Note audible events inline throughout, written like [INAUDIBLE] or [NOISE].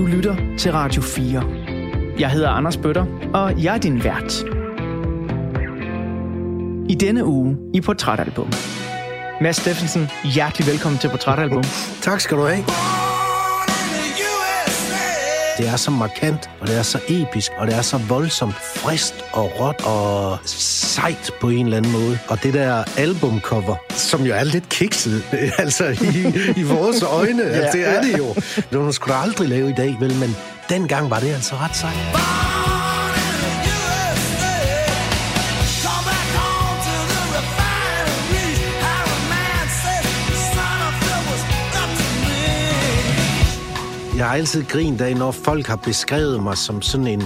Du lytter til Radio 4. Jeg hedder Anders Bøtter, og jeg er din vært. I denne uge i Portrætalbum. Mads Steffensen, hjertelig velkommen til Portrætalbum. Tak skal du have. Det er så markant, og det er så episk, og det er så voldsomt frist og råt og sejt på en eller anden måde. Og det der albumcover, som jo er lidt kikset, [LAUGHS] altså i, i vores øjne, [LAUGHS] ja, altså, det er det jo. Det var skulle du aldrig lave i dag, vel, men dengang var det altså ret sejt. Jeg har altid grint af, når folk har beskrevet mig som sådan en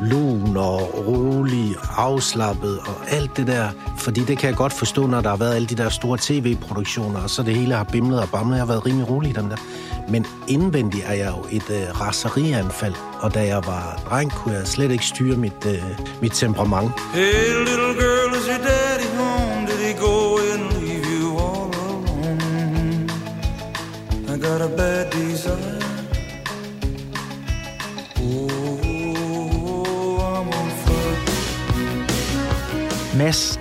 lun og rolig, afslappet og alt det der. Fordi det kan jeg godt forstå, når der har været alle de der store tv-produktioner, og så det hele har bimlet og bamlet. Jeg har været rimelig rolig i den der. Men indvendigt er jeg jo et øh, raserianfald, og da jeg var dreng, kunne jeg slet ikke styre mit, øh, mit temperament. Hey, little girl,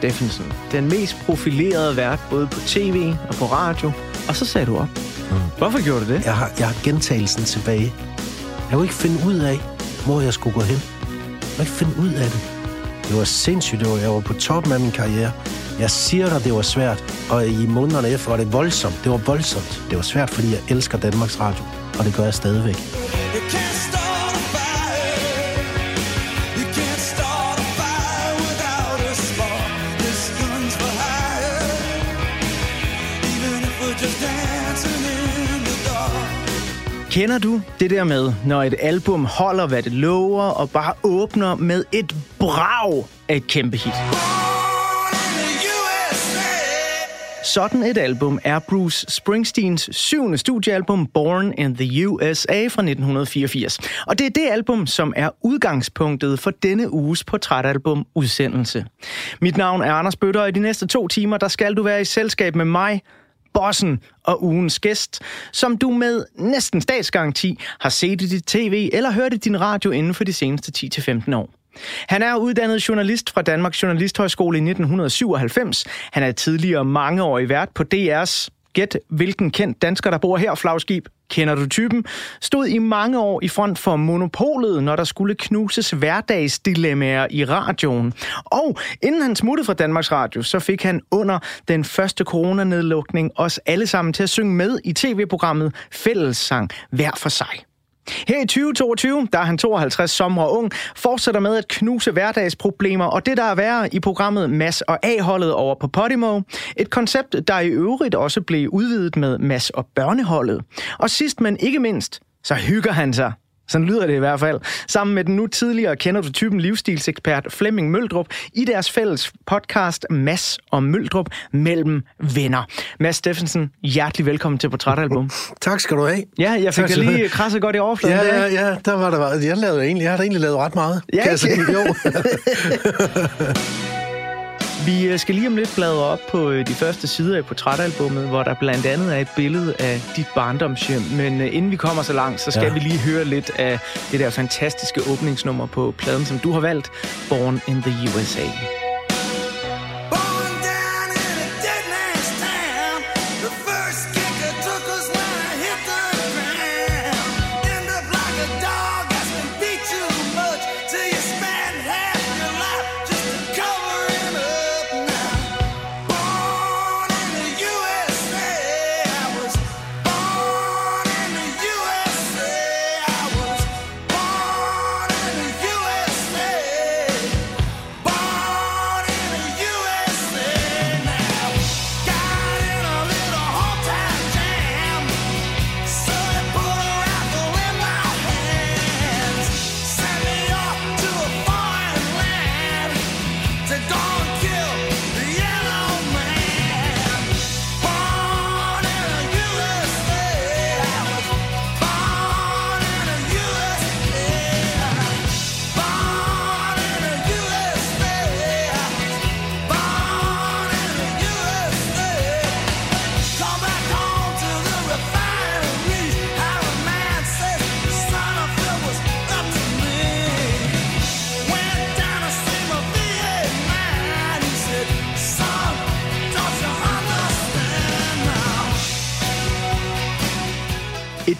Steffensen, den mest profilerede vært både på tv og på radio. Og så sagde du op. Mm. Hvorfor gjorde du det? Jeg har, jeg har gentagelsen tilbage. Jeg kunne ikke finde ud af, hvor jeg skulle gå hen. Jeg kunne ikke finde ud af det. Det var sindssygt. Det var, jeg var på toppen af min karriere. Jeg siger dig, det var svært. Og i månederne efter var det voldsomt. Det var voldsomt. Det var svært, fordi jeg elsker Danmarks Radio. Og det gør jeg stadigvæk. Kender du det der med, når et album holder, hvad det lover, og bare åbner med et brag af et kæmpe hit? Sådan et album er Bruce Springsteens syvende studiealbum Born in the USA fra 1984. Og det er det album, som er udgangspunktet for denne uges portrætalbum udsendelse. Mit navn er Anders Bøtter, og i de næste to timer, der skal du være i selskab med mig, bossen og ugens gæst, som du med næsten statsgaranti har set i dit tv eller hørt i din radio inden for de seneste 10-15 år. Han er uddannet journalist fra Danmarks Journalisthøjskole i 1997. Han er tidligere mangeårig vært på DR's Gæt, hvilken kendt dansker, der bor her, flagskib, kender du typen, stod i mange år i front for monopolet, når der skulle knuses hverdagsdilemmaer i radioen. Og inden han smuttede fra Danmarks Radio, så fik han under den første coronanedlukning os alle sammen til at synge med i tv-programmet Fællessang hver for sig. Her i 2022, der er han 52 sommer og ung, fortsætter med at knuse hverdagsproblemer, og det der er værre i programmet Mass og A-holdet over på Podimo. Et koncept, der i øvrigt også blev udvidet med Mass og børneholdet. Og sidst men ikke mindst, så hygger han sig sådan lyder det i hvert fald. Sammen med den nu tidligere kender du typen livsstilsekspert Flemming Møldrup i deres fælles podcast Mass og Møldrup mellem venner. Mads Steffensen, hjertelig velkommen til Portrætalbum. [LAUGHS] tak skal du have. Ja, jeg fik da lige krasset godt i overfladen. Ja, ja, ja, der var der. Jeg, lavede egentlig, jeg har egentlig lavet ret meget. Ja, kan jeg sige. Jo. [LAUGHS] Vi øh, skal lige om lidt bladre op på øh, de første sider i portrætalbummet, hvor der blandt andet er et billede af dit barndomshjem. Men øh, inden vi kommer så langt, så skal ja. vi lige høre lidt af det der fantastiske åbningsnummer på pladen, som du har valgt, Born in the USA.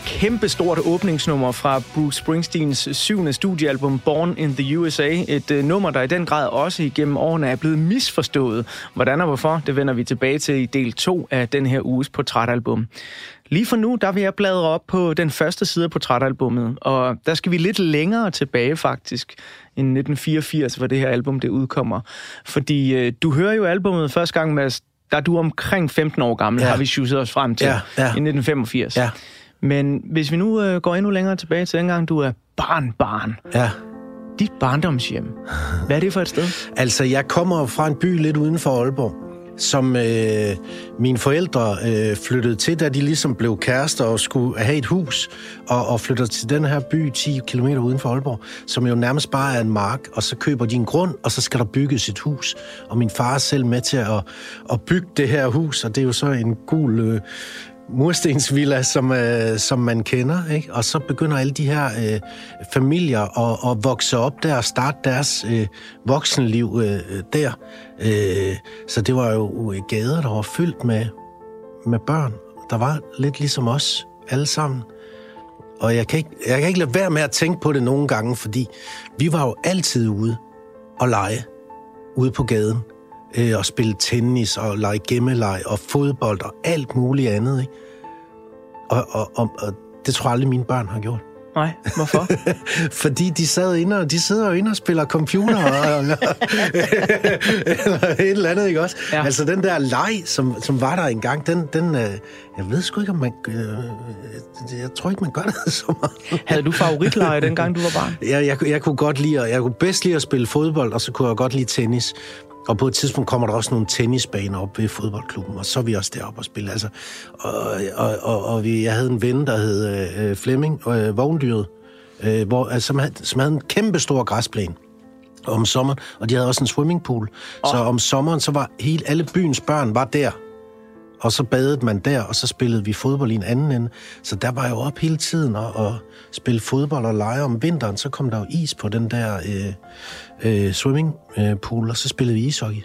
Kæmpe stort åbningsnummer fra Bruce Springsteens syvende studiealbum Born in the USA. Et uh, nummer, der i den grad også igennem årene er blevet misforstået. Hvordan og hvorfor, det vender vi tilbage til i del 2 af den her uges portrætalbum. Lige for nu, der vil jeg bladre op på den første side af portrætalbummet, og der skal vi lidt længere tilbage faktisk, end 1984, hvor det her album det udkommer. Fordi uh, du hører jo albummet første gang, med, der er du omkring 15 år gammel, ja. har vi sjusset os frem til, ja, ja. i 1985. Ja. Men hvis vi nu øh, går endnu længere tilbage til dengang, du er barn, barn. Ja. Dit barndomshjem. Hvad er det for et sted? Altså, jeg kommer fra en by lidt uden for Aalborg, som øh, mine forældre øh, flyttede til, da de ligesom blev kærester og skulle have et hus, og, og flytter til den her by 10 km uden for Aalborg, som jo nærmest bare er en mark, og så køber de en grund, og så skal der bygges et hus. Og min far er selv med til at, at bygge det her hus, og det er jo så en gul øh, murstensvilla, som, øh, som man kender. Ikke? Og så begynder alle de her øh, familier at, at vokse op der og starte deres øh, voksenliv øh, der. Øh, så det var jo øh, gader, der var fyldt med, med børn. Der var lidt ligesom os alle sammen. Og jeg kan, ikke, jeg kan ikke lade være med at tænke på det nogle gange, fordi vi var jo altid ude og lege ude på gaden øh, og spille tennis og lege gemmeleg og fodbold og alt muligt andet. Ikke? Og, og, og, og det tror jeg aldrig, mine børn har gjort. Nej, hvorfor? [LAUGHS] Fordi de sad inde og, de sidder jo inde og spiller computer og, eller, eller et eller andet, ikke også? Ja. Altså den der leg, som, som var der engang, den, den øh, jeg ved sgu ikke, om man, øh, jeg tror ikke, man gør det [LAUGHS] så meget. Havde du favoritleje, dengang du var barn? Ja, jeg, jeg kunne godt lide, jeg kunne bedst lide at spille fodbold, og så kunne jeg godt lide tennis. Og på et tidspunkt kommer der også nogle tennisbaner op ved fodboldklubben, og så er vi også deroppe og spille. Altså, og, og, og, og vi, jeg havde en ven, der hed øh, Flemming, øh, vogndyret, øh, hvor, altså, som, havde, som havde en kæmpe stor græsplæne om sommeren, og de havde også en swimmingpool. Oh. Så om sommeren, så var hele, alle byens børn var der, og så badede man der, og så spillede vi fodbold i en anden ende. Så der var jeg jo op hele tiden og, og spille fodbold og lege om vinteren. Så kom der jo is på den der øh, øh, swimmingpool, og så spillede vi ishockey.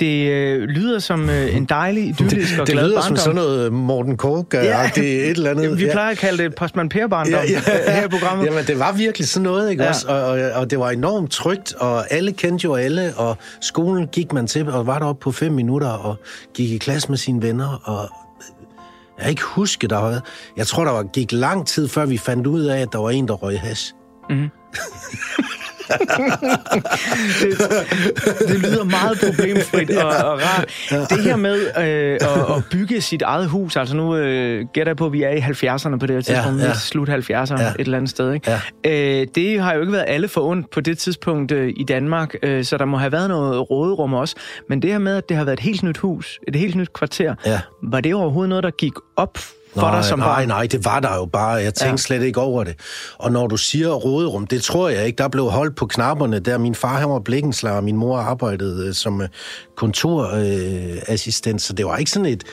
Det øh, lyder som øh, en dejlig, idyllisk og glad Det lyder barndom. som sådan noget Morten Kork ja. det er et eller andet. Vi plejer at kalde det postman per barndom ja, ja. her i programmet. Jamen, det var virkelig sådan noget, ikke ja. også? Og, og, og det var enormt trygt, og alle kendte jo alle, og skolen gik man til, og var deroppe på fem minutter, og gik i klasse med sine venner, og jeg kan ikke huske, der var... Jeg tror, der var, gik lang tid, før vi fandt ud af, at der var en, der røg hash. Mm. [LAUGHS] det, det lyder meget problemfrit og, og rart. Det her med øh, at, at bygge sit eget hus, altså nu øh, gætter jeg på, at vi er i 70'erne på det her tidspunkt, ja, ja. slut 70'erne ja. et eller andet sted. Ikke? Ja. Øh, det har jo ikke været alle for ondt på det tidspunkt øh, i Danmark, øh, så der må have været noget råderum også. Men det her med, at det har været et helt nyt hus, et helt nyt kvarter, ja. var det overhovedet noget, der gik op for nej, dig som Nej, nej, det var der jo bare. Jeg tænkte ja. slet ikke over det. Og når du siger råderum, det tror jeg ikke. Der blev holdt på knapperne der. Min far, han var blikkenslager, og min mor arbejdede øh, som øh, kontorassistent, så det var ikke sådan et...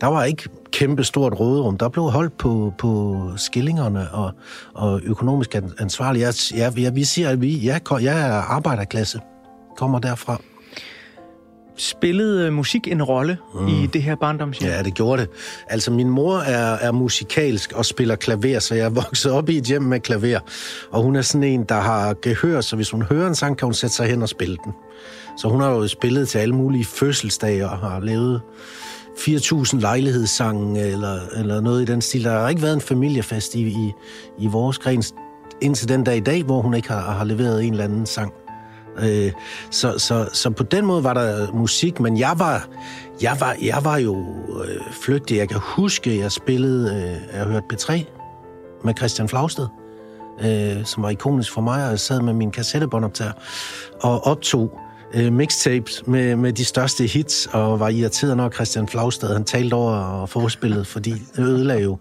Der var ikke kæmpe stort råderum. Der blev holdt på, på skillingerne og, og økonomisk ansvarlig. Jeg, jeg, jeg, vi siger, at vi, jeg, jeg er arbejderklasse. Kommer derfra. Spillede musik en rolle mm. i det her barndomshjem? Ja, det gjorde det. Altså, min mor er, er musikalsk og spiller klaver, så jeg er vokset op i et hjem med klaver. Og hun er sådan en, der har gehør, så hvis hun hører en sang, kan hun sætte sig hen og spille den. Så hun har jo spillet til alle mulige fødselsdage og har lavet 4.000 lejlighedssange eller, eller noget i den stil. Der har ikke været en familiefest i, i, i vores gren indtil den dag i dag, hvor hun ikke har, har leveret en eller anden sang. Øh, så, så, så på den måde var der musik, men jeg var, jeg var, jeg var jo øh, flygtig. Jeg kan huske, jeg spillede, øh, jeg hørte P3 med Christian Flagsted, øh, som var ikonisk for mig, og jeg sad med min kassettebåndoptager og optog øh, mixtapes med, med de største hits, og var irriteret, når Christian Flagsted han talte over og forspillet, fordi det ødelagde jo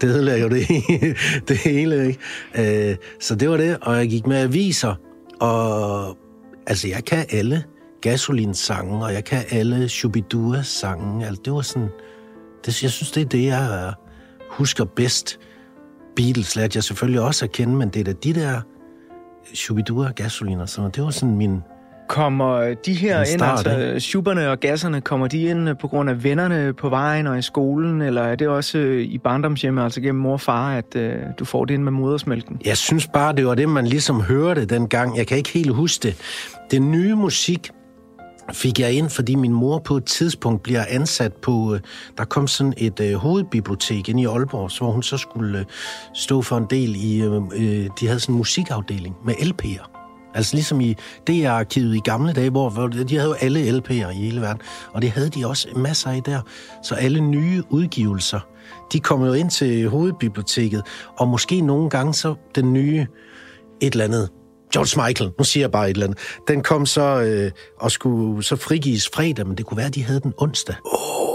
det, ødelagde jo det, [LAUGHS] det hele. Ikke? Øh, så det var det, og jeg gik med aviser, og altså, jeg kan alle gasolinsange, og jeg kan alle Shubidua-sange. Altså, det var sådan... Det, jeg synes, det er det, jeg husker bedst. Beatles lærte jeg selvfølgelig også at kende, men det er da de der Shubidua gasolin og sådan Det var sådan min, Kommer de her En ind, start, altså schuberne og gasserne, kommer de ind øh, på grund af vennerne på vejen og i skolen, eller er det også øh, i barndomshjemmet, altså gennem mor og far, at øh, du får det ind med modersmælken? Jeg synes bare, det var det, man ligesom hørte dengang. Jeg kan ikke helt huske det. Den nye musik fik jeg ind, fordi min mor på et tidspunkt bliver ansat på... øh, Der kom sådan et øh, hovedbibliotek ind i Aalborg, hvor hun så skulle øh, stå for en del i... Øh, de havde sådan en musikafdeling med LP'er. Altså ligesom i DR-arkivet i gamle dage, hvor, hvor de havde jo alle LP'er i hele verden, og det havde de også masser af der. Så alle nye udgivelser, de kom jo ind til hovedbiblioteket, og måske nogle gange så den nye et eller andet George Michael, nu siger jeg bare et eller andet. Den kom så øh, og skulle så frigives fredag, men det kunne være, at de havde den onsdag. Oh.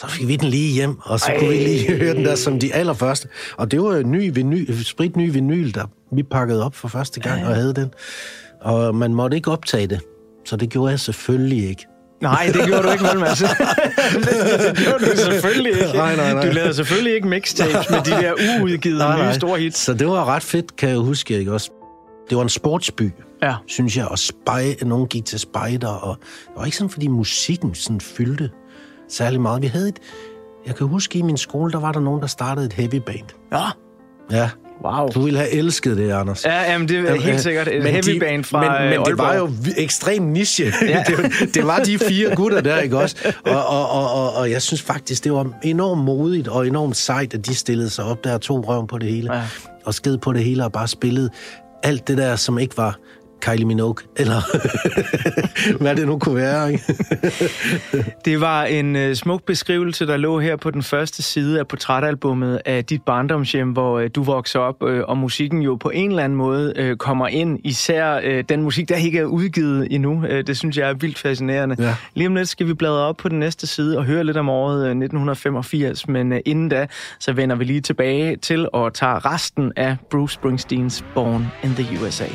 Så fik vi den lige hjem, og så Ej. kunne vi lige høre den der som de allerførste. Og det var ny vinyl, sprit ny vinyl, der vi pakkede op for første gang og havde den. Og man måtte ikke optage det, så det gjorde jeg selvfølgelig ikke. Nej, det gjorde du ikke, vel, Mads? [LAUGHS] [LAUGHS] det gjorde du selvfølgelig ikke. Nej, nej, nej. Du lavede selvfølgelig ikke mixtapes med de der uudgivet Nej, nye store hits. Så det var ret fedt, kan jeg huske, ikke også? Det var en sportsby, Ja. synes jeg, og spej, nogen gik til spejder, og det var ikke sådan, fordi musikken sådan fyldte særlig meget. Vi havde et, jeg kan huske, i min skole, der var der nogen, der startede et heavy band. Ja. Ja, Wow. du ville have elsket det, Anders. Ja, jamen, det er helt sikkert et Men heavy de- band fra Men, men øh, det var jo ekstrem niche. Ja. [LAUGHS] det, det var de fire gutter der, ikke også? Og, og, og, og, og jeg synes faktisk, det var enormt modigt og enormt sejt, at de stillede sig op der og tog røven på det hele. Ja. Og sked på det hele og bare spillede alt det der, som ikke var Kylie Minogue, eller [LAUGHS] hvad det nu kunne være. Ikke? [LAUGHS] Det var en øh, smuk beskrivelse, der lå her på den første side af portrætalbummet af dit barndomshjem, hvor øh, du voksede op, øh, og musikken jo på en eller anden måde øh, kommer ind. Især øh, den musik, der ikke er udgivet endnu. Øh, det synes jeg er vildt fascinerende. Ja. Lige om lidt skal vi bladre op på den næste side og høre lidt om året øh, 1985, men øh, inden da, så vender vi lige tilbage til og tager resten af Bruce Springsteens Born in the USA.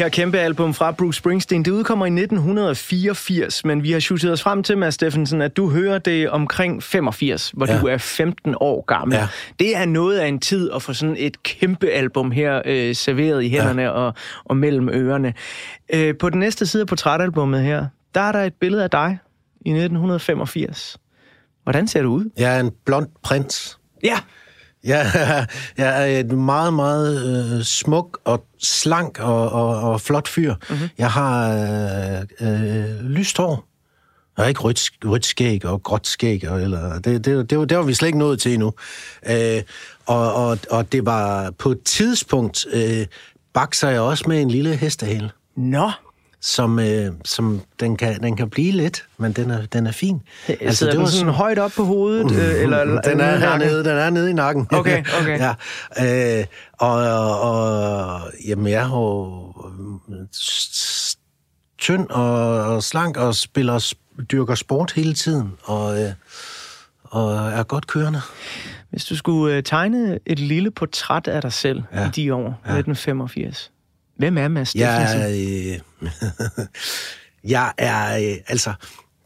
Her kæmpe album fra Bruce Springsteen, det udkommer i 1984, men vi har shootet os frem til, Mads Steffensen, at du hører det omkring 85, hvor ja. Du er 15 år gammel. Ja. Det er noget af en tid at få sådan et kæmpe album her øh, serveret i hænderne ja. og, og mellem ørerne. Øh, på den næste side af portrætalbummet her, der er der et billede af dig i 1985. Hvordan ser du ud? Jeg er en blond prins. Ja, Jeg, [LAUGHS] jeg er et meget, meget øh, smuk og slank og, og, og flot fyr. Mm-hmm. Jeg har øh, øh, lyst hår. Jeg har ikke rødt, rødt skæg og gråt skæg. Og, eller, det, det, det, var, det var vi slet ikke nået til endnu. Øh, og, og, og det var på et tidspunkt, øh, bakser jeg også med en lille hestehale. nå. Som, øh, som den, kan, den kan blive lidt, men den er, den er fin. Altså, det den sådan, sådan højt op på hovedet? Øh, [LAUGHS] eller den er nakken? hernede, den er nede i nakken. Okay, [LAUGHS] okay. ja. Øh, og, og, og, jamen, jeg er jo øh, tynd og, og slank og spiller, sp- dyrker sport hele tiden, og, øh, og er godt kørende. Hvis du skulle øh, tegne et lille portræt af dig selv ja. Ja. i de år, 1985, hvem er Mads Steffensen? Jeg er, øh, [LAUGHS] jeg er, øh, altså,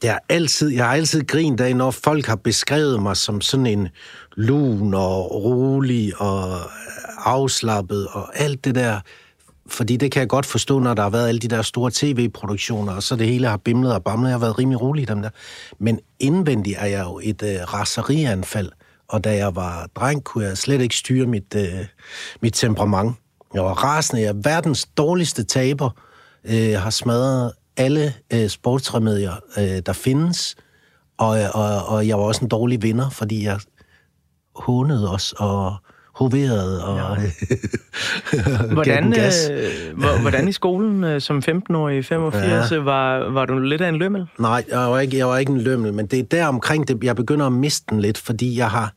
Jeg har altid, jeg har altid grint af, når folk har beskrevet mig som sådan en lun og rolig og afslappet og alt det der. Fordi det kan jeg godt forstå, når der har været alle de der store tv-produktioner, og så det hele har bimlet og bamlet. Jeg har været rimelig rolig i dem der. Men indvendigt er jeg jo et øh, raserianfald, og da jeg var dreng, kunne jeg slet ikke styre mit, øh, mit temperament. Jeg var rasende. Jeg er verdens dårligste taber. Øh, har smadret alle øh, sportsremedier, øh, der findes. Og, og, og jeg var også en dårlig vinder, fordi jeg hånede os og hoverede og ja. [LAUGHS] Hvordan, gas. øh, hvor- hvordan i skolen øh, som 15-årig i 85 ja. var, var du lidt af en lømmel? Nej, jeg var, ikke, jeg var ikke en lømmel, men det er der omkring, det, jeg begynder at miste den lidt, fordi jeg har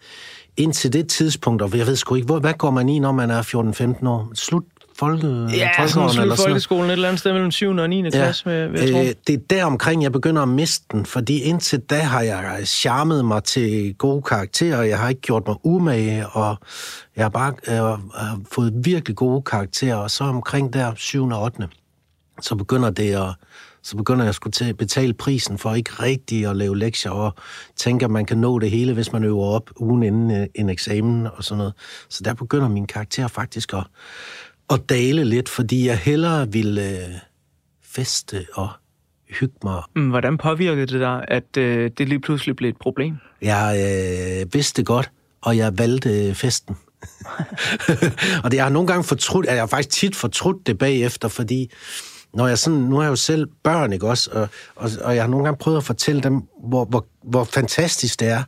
indtil det tidspunkt, og jeg ved sgu ikke, hvor, hvad går man i, når man er 14-15 år? Slut folke, Ja, sådan folkeåren slut eller sådan folkeskolen et eller andet sted mellem 7. og 9. klasse, vil, vil jeg øh, det er der omkring, jeg begynder at miste den, fordi indtil da har jeg charmet mig til gode karakterer, jeg har ikke gjort mig umage, og jeg har bare øh, har fået virkelig gode karakterer, og så omkring der 7. og 8. så begynder det at så begynder jeg at skulle betale prisen for ikke rigtig at lave lektier, og tænke, at man kan nå det hele, hvis man øver op ugen inden øh, en eksamen og sådan noget. Så der begynder min karakter faktisk at, at dale lidt, fordi jeg hellere ville øh, feste og hygge mig. Mm, Hvordan påvirkede det dig, at øh, det lige pludselig blev et problem? Jeg øh, vidste godt, og jeg valgte festen. [LAUGHS] [LAUGHS] og det jeg har nogle gange fortrudt, at jeg har faktisk tit fortrudt det bagefter, fordi når jeg sådan, nu har jeg jo selv børn, ikke også, og, og, og jeg har nogle gange prøvet at fortælle dem, hvor, hvor, hvor fantastisk det er.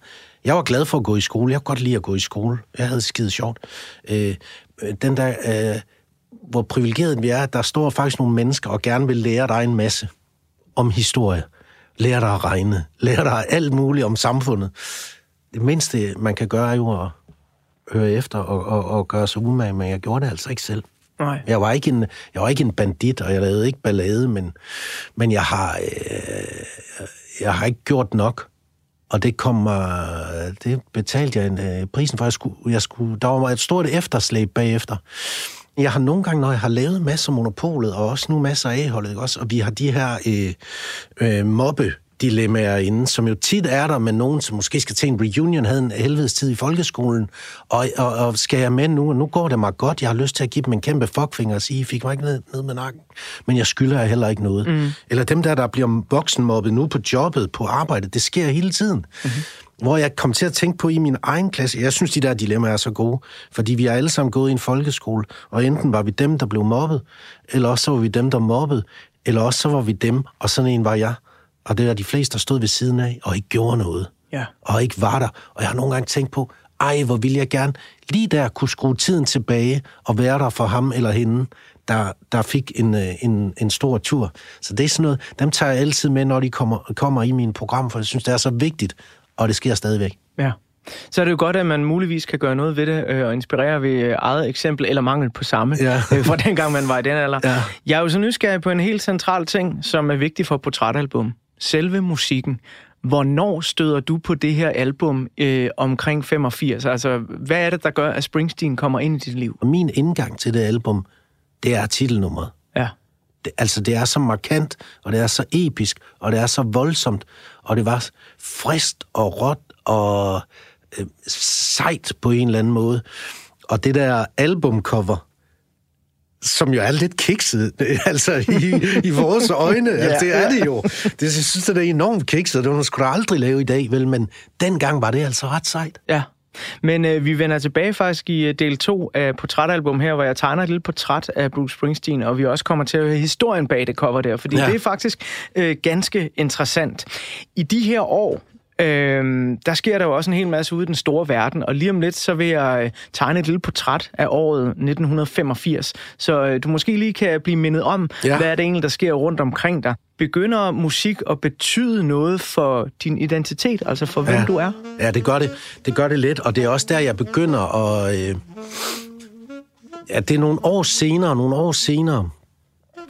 Jeg var glad for at gå i skole. Jeg kunne godt lide at gå i skole. Jeg havde skide sjovt. Øh, øh, den der, øh, hvor privilegeret vi er, der står faktisk nogle mennesker og gerne vil lære dig en masse om historie. Lære dig at regne. Lære dig alt muligt om samfundet. Det mindste, man kan gøre, er jo at høre efter og, og, og gøre sig umage, men jeg gjorde det altså ikke selv. Nej. Jeg var ikke en, jeg var ikke en bandit, og jeg lavede ikke ballade, men, men jeg, har, øh, jeg har ikke gjort nok. Og det kom mig, det betalte jeg en, øh, prisen for. Jeg skulle, jeg skulle, der var et stort efterslæb bagefter. Jeg har nogle gange, når jeg har lavet masser af monopolet, og også nu masser af A-holdet, ikke også? og vi har de her øh, øh, mobbe dilemmaer inde, som jo tit er der med nogen, som måske skal til en reunion, havde en helvedes tid i folkeskolen, og, og, og skal jeg med nu, og nu går det mig godt, jeg har lyst til at give dem en kæmpe fuckfinger og sige, I fik mig ikke ned, ned med nakken, men jeg skylder jer heller ikke noget. Mm. Eller dem der, der bliver voksenmobbet nu på jobbet, på arbejdet, det sker hele tiden. Mm-hmm hvor jeg kom til at tænke på i min egen klasse, jeg synes, de der dilemmaer er så gode, fordi vi er alle sammen gået i en folkeskole, og enten var vi dem, der blev mobbet, eller også så var vi dem, der mobbede, eller også så var vi dem, og sådan en var jeg. Og det er de fleste, der stod ved siden af, og ikke gjorde noget. Ja. Og ikke var der. Og jeg har nogle gange tænkt på, ej, hvor ville jeg gerne lige der kunne skrue tiden tilbage og være der for ham eller hende, der, der fik en, øh, en, en stor tur. Så det er sådan noget, dem tager jeg altid med, når de kommer, kommer i mine program, for jeg synes, det er så vigtigt, og det sker stadigvæk. Ja. Så er det jo godt, at man muligvis kan gøre noget ved det øh, og inspirere ved øh, eget eksempel eller mangel på samme, Ja. [LAUGHS] øh, fra dengang man var i den alder. Ja. Jeg er jo så nysgerrig på en helt central ting, som er vigtig for portrætalbum. Selve musikken. Hvornår støder du på det her album øh, omkring 85? Altså, hvad er det, der gør, at Springsteen kommer ind i dit liv? Min indgang til det album, det er titelnummeret. Ja. Det, altså, det er så markant, og det er så episk, og det er så voldsomt, og det var frist og råt og øh, sejt på en eller anden måde. Og det der albumcover, som jo er lidt kikset, [LAUGHS] altså i, i vores øjne. Altså, det er det jo. Det, jeg synes, det er enormt kikset. Det var sgu da aldrig lave i dag, vel? Men dengang var det altså ret sejt. Ja. Men øh, vi vender tilbage faktisk i øh, del 2 af portrætalbum her, hvor jeg tegner et lille portræt af Bruce Springsteen, og vi også kommer til at høre historien bag det cover der, fordi ja. Ja. det er faktisk øh, ganske interessant. I de her år, øh, der sker der jo også en hel masse ude i den store verden, og lige om lidt, så vil jeg øh, tegne et lille portræt af året 1985, så øh, du måske lige kan blive mindet om, ja. Hvad er det egentlig, der sker rundt omkring dig. Begynder musik at betyde noget for din identitet, altså for hvem Ja. du er? Ja, det gør det. Det gør det lidt, og det er også der, jeg begynder at... Øh, ja, det er nogle år senere, nogle år senere,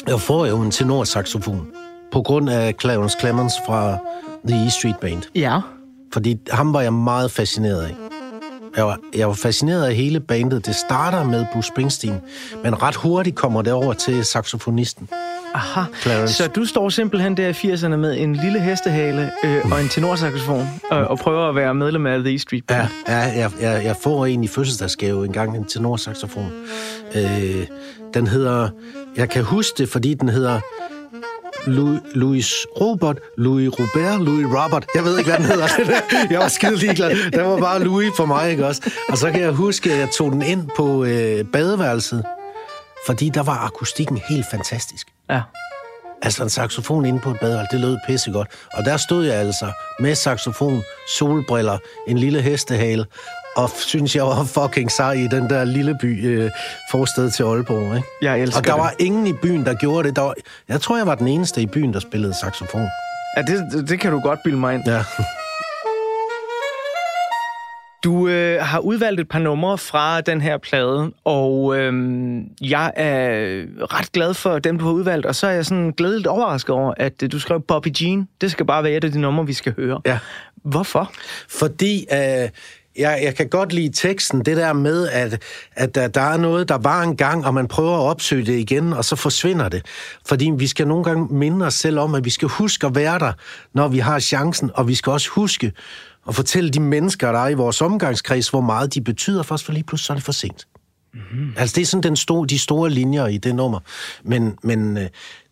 jeg får jo en tenorsaxofon på grund af Clarence Clemens fra The E Street Band. Ja. Fordi ham var jeg meget fascineret af. Jeg var, jeg var fascineret af hele bandet. Det starter med Bruce Springsteen, men ret hurtigt kommer det over til saxofonisten. Aha. Clarence. Så du står simpelthen der i 80'erne med en lille hestehale øh, og en tenorsaxofon øh, og prøver at være medlem af The E Street Band. Ja, ja jeg, jeg, jeg får en i fødselsdagsgave engang, en tenorsaxofon. Øh, den hedder, jeg kan huske det, fordi den hedder Louis, Louis Robert, Louis Robert, Louis Robert. Jeg ved ikke, hvad den hedder. [LAUGHS] jeg var skide ligeglad. Den var bare Louis for mig, ikke også? Og så kan jeg huske, at jeg tog den ind på øh, badeværelset, fordi der var akustikken helt fantastisk. Ja. Altså en saxofon inde på et badeværelse, det lød pissegodt. Og der stod jeg altså med saxofon, solbriller, en lille hestehale, og synes jeg var fucking sej i den der lille by øh, forsted til Aalborg. Ikke? Jeg elsker Og der det. var ingen i byen, der gjorde det. Der var, jeg tror, jeg var den eneste i byen, der spillede saxofon. Ja, det, det- kan du godt bilde mig ind. Ja. [LAUGHS] Du øh, har udvalgt et par numre fra den her plade, og øh, jeg er ret glad for dem, du har udvalgt, og så er jeg sådan glædeligt overrasket over, at øh, du skrev Bobby Jean. Det skal bare være et af de numre, vi skal høre. Ja. Hvorfor? Fordi øh, jeg, jeg kan godt lide teksten, det der med, at, at der, der er noget, der var en gang, og man prøver at opsøge det igen, og så forsvinder det. Fordi vi skal nogle gange minde os selv om, at vi skal huske at være der, når vi har chancen, og vi skal også huske at fortælle de mennesker, der er i vores omgangskreds, hvor meget de betyder for os, for lige pludselig så er det for sent. Mm-hmm. Altså det er sådan den store, de store linjer i det nummer. Men, men øh,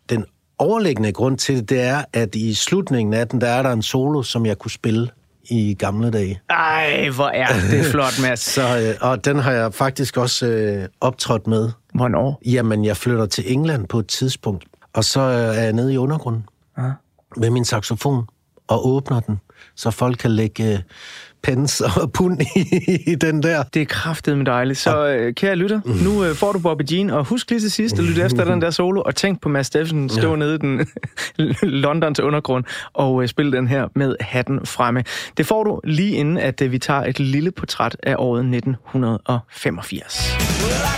den overliggende grund til det, det er, at i slutningen af den, der er der en solo, som jeg kunne spille i gamle dage. Ej, hvor er det [LAUGHS] flot, Mads. Så, øh, og den har jeg faktisk også øh, optrådt med. Hvornår? Jamen, jeg flytter til England på et tidspunkt, og så øh, er jeg nede i undergrunden Ja. med min saxofon og åbner den, så folk kan lægge øh, pens og [LAUGHS] pund i, den der. Det er kraftedeme dejligt. Så øh, kære lytter, nu øh, får du Bobby Jean, og husk lige til sidst at lytte efter [LAUGHS] den der solo, og tænk på Mads Steffensen stå ja. nede i den [LAUGHS] Londons undergrund og øh, spille den her med hatten fremme. Det får du lige inden, at øh, vi tager et lille portræt af året 1985.